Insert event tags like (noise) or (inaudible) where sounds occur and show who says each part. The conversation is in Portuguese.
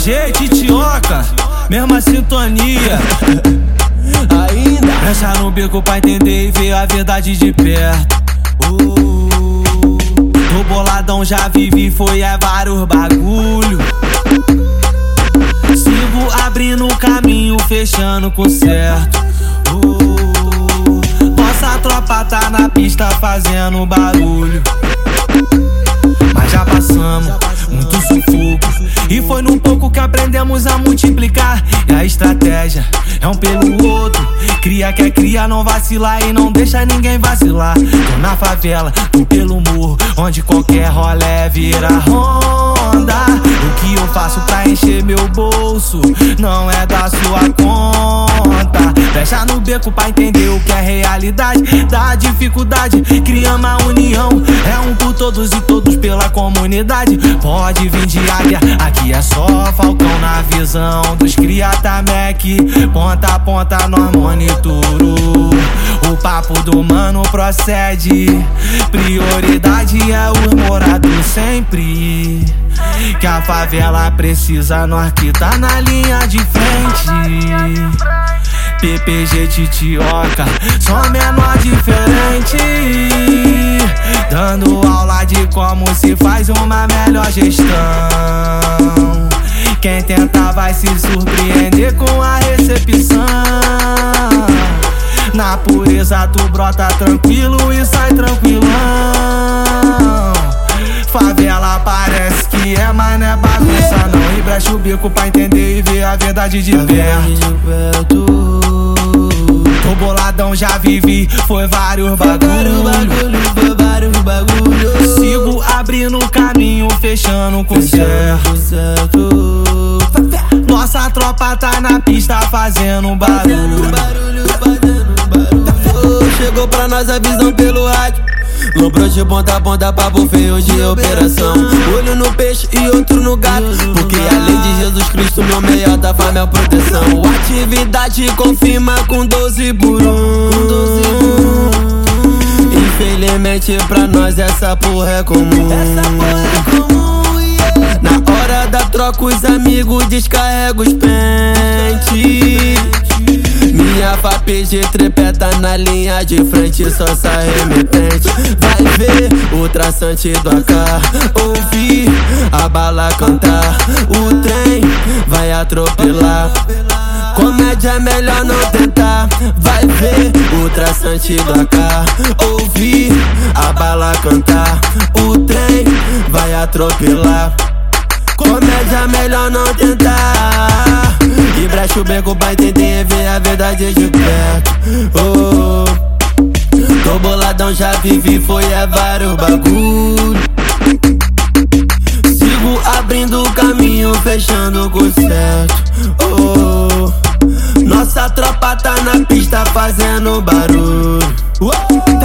Speaker 1: PPG, Titioca, mesma sintonia. (laughs) Ainda Fecha no bico pra entender e ver a verdade de perto. Uh, tô boladão, já vivi, foi é vários bagulho. Sigo abrindo o caminho, fechando com certo. Uh, nossa tropa tá na pista fazendo barulho. Mas já passamos muito sufoco. E foi pouco que aprendemos a multiplicar. E a estratégia é um pelo outro. Cria quer cria, não vacilar e não deixa ninguém vacilar. Tô na favela, tô pelo morro, onde qualquer rolé vira ronda. O que eu faço pra encher meu bolso não é da sua conta. Fecha no beco pra entender o que é realidade da dificuldade. Cria uma união, é um por todos e todos pela comunidade. Pode vir de águia, aqui é só falcão na visão dos criata Mac. Ponta a ponta nós monituro. O papo do mano procede. Prioridade é o morador sempre. Que a favela precisa, nós que tá na linha de frente. PPG Titioca, só menor diferente. Dando aula de como se faz uma melhor gestão. Quem tentar vai se surpreender com a recepção. Na pureza tu brota tranquilo e sai tranquilão. Favela parece que é, mas não é bagunça não. E brecha o bico pra entender e ver a verdade de perto. Tô boladão, já vivi, foi vários bagulho. Sigo abrindo caminho, fechando com certo. Nossa tropa tá na pista fazendo barulho.
Speaker 2: Chegou pra nós a visão pelo rádio. Lombrou de ponta a ponta, papo feio de operação. Olho no peixe e outro no gato. Porque além de Jesus Cristo, meu melhor da tá minha proteção. Atividade confirma com 12 por 1. Infelizmente pra nós essa porra é comum. Na hora da troca, os amigos descarregam os pentes. Minha FAPG trepeta na linha de frente, só sai remetente. Vai ver o traçante do AK, ouvir bala cantar. O trem vai atropelar. Comédia é melhor não tentar. Vai ver o traçante do AK, ouvir a bala cantar. O trem vai atropelar. Comédia é melhor não tentar. E brecha o beco pra entender ver a verdade de perto. Oh, tô boladão, já vivi, foi é vários bagulho. Nossa tropa tá na pista fazendo barulho. Oh,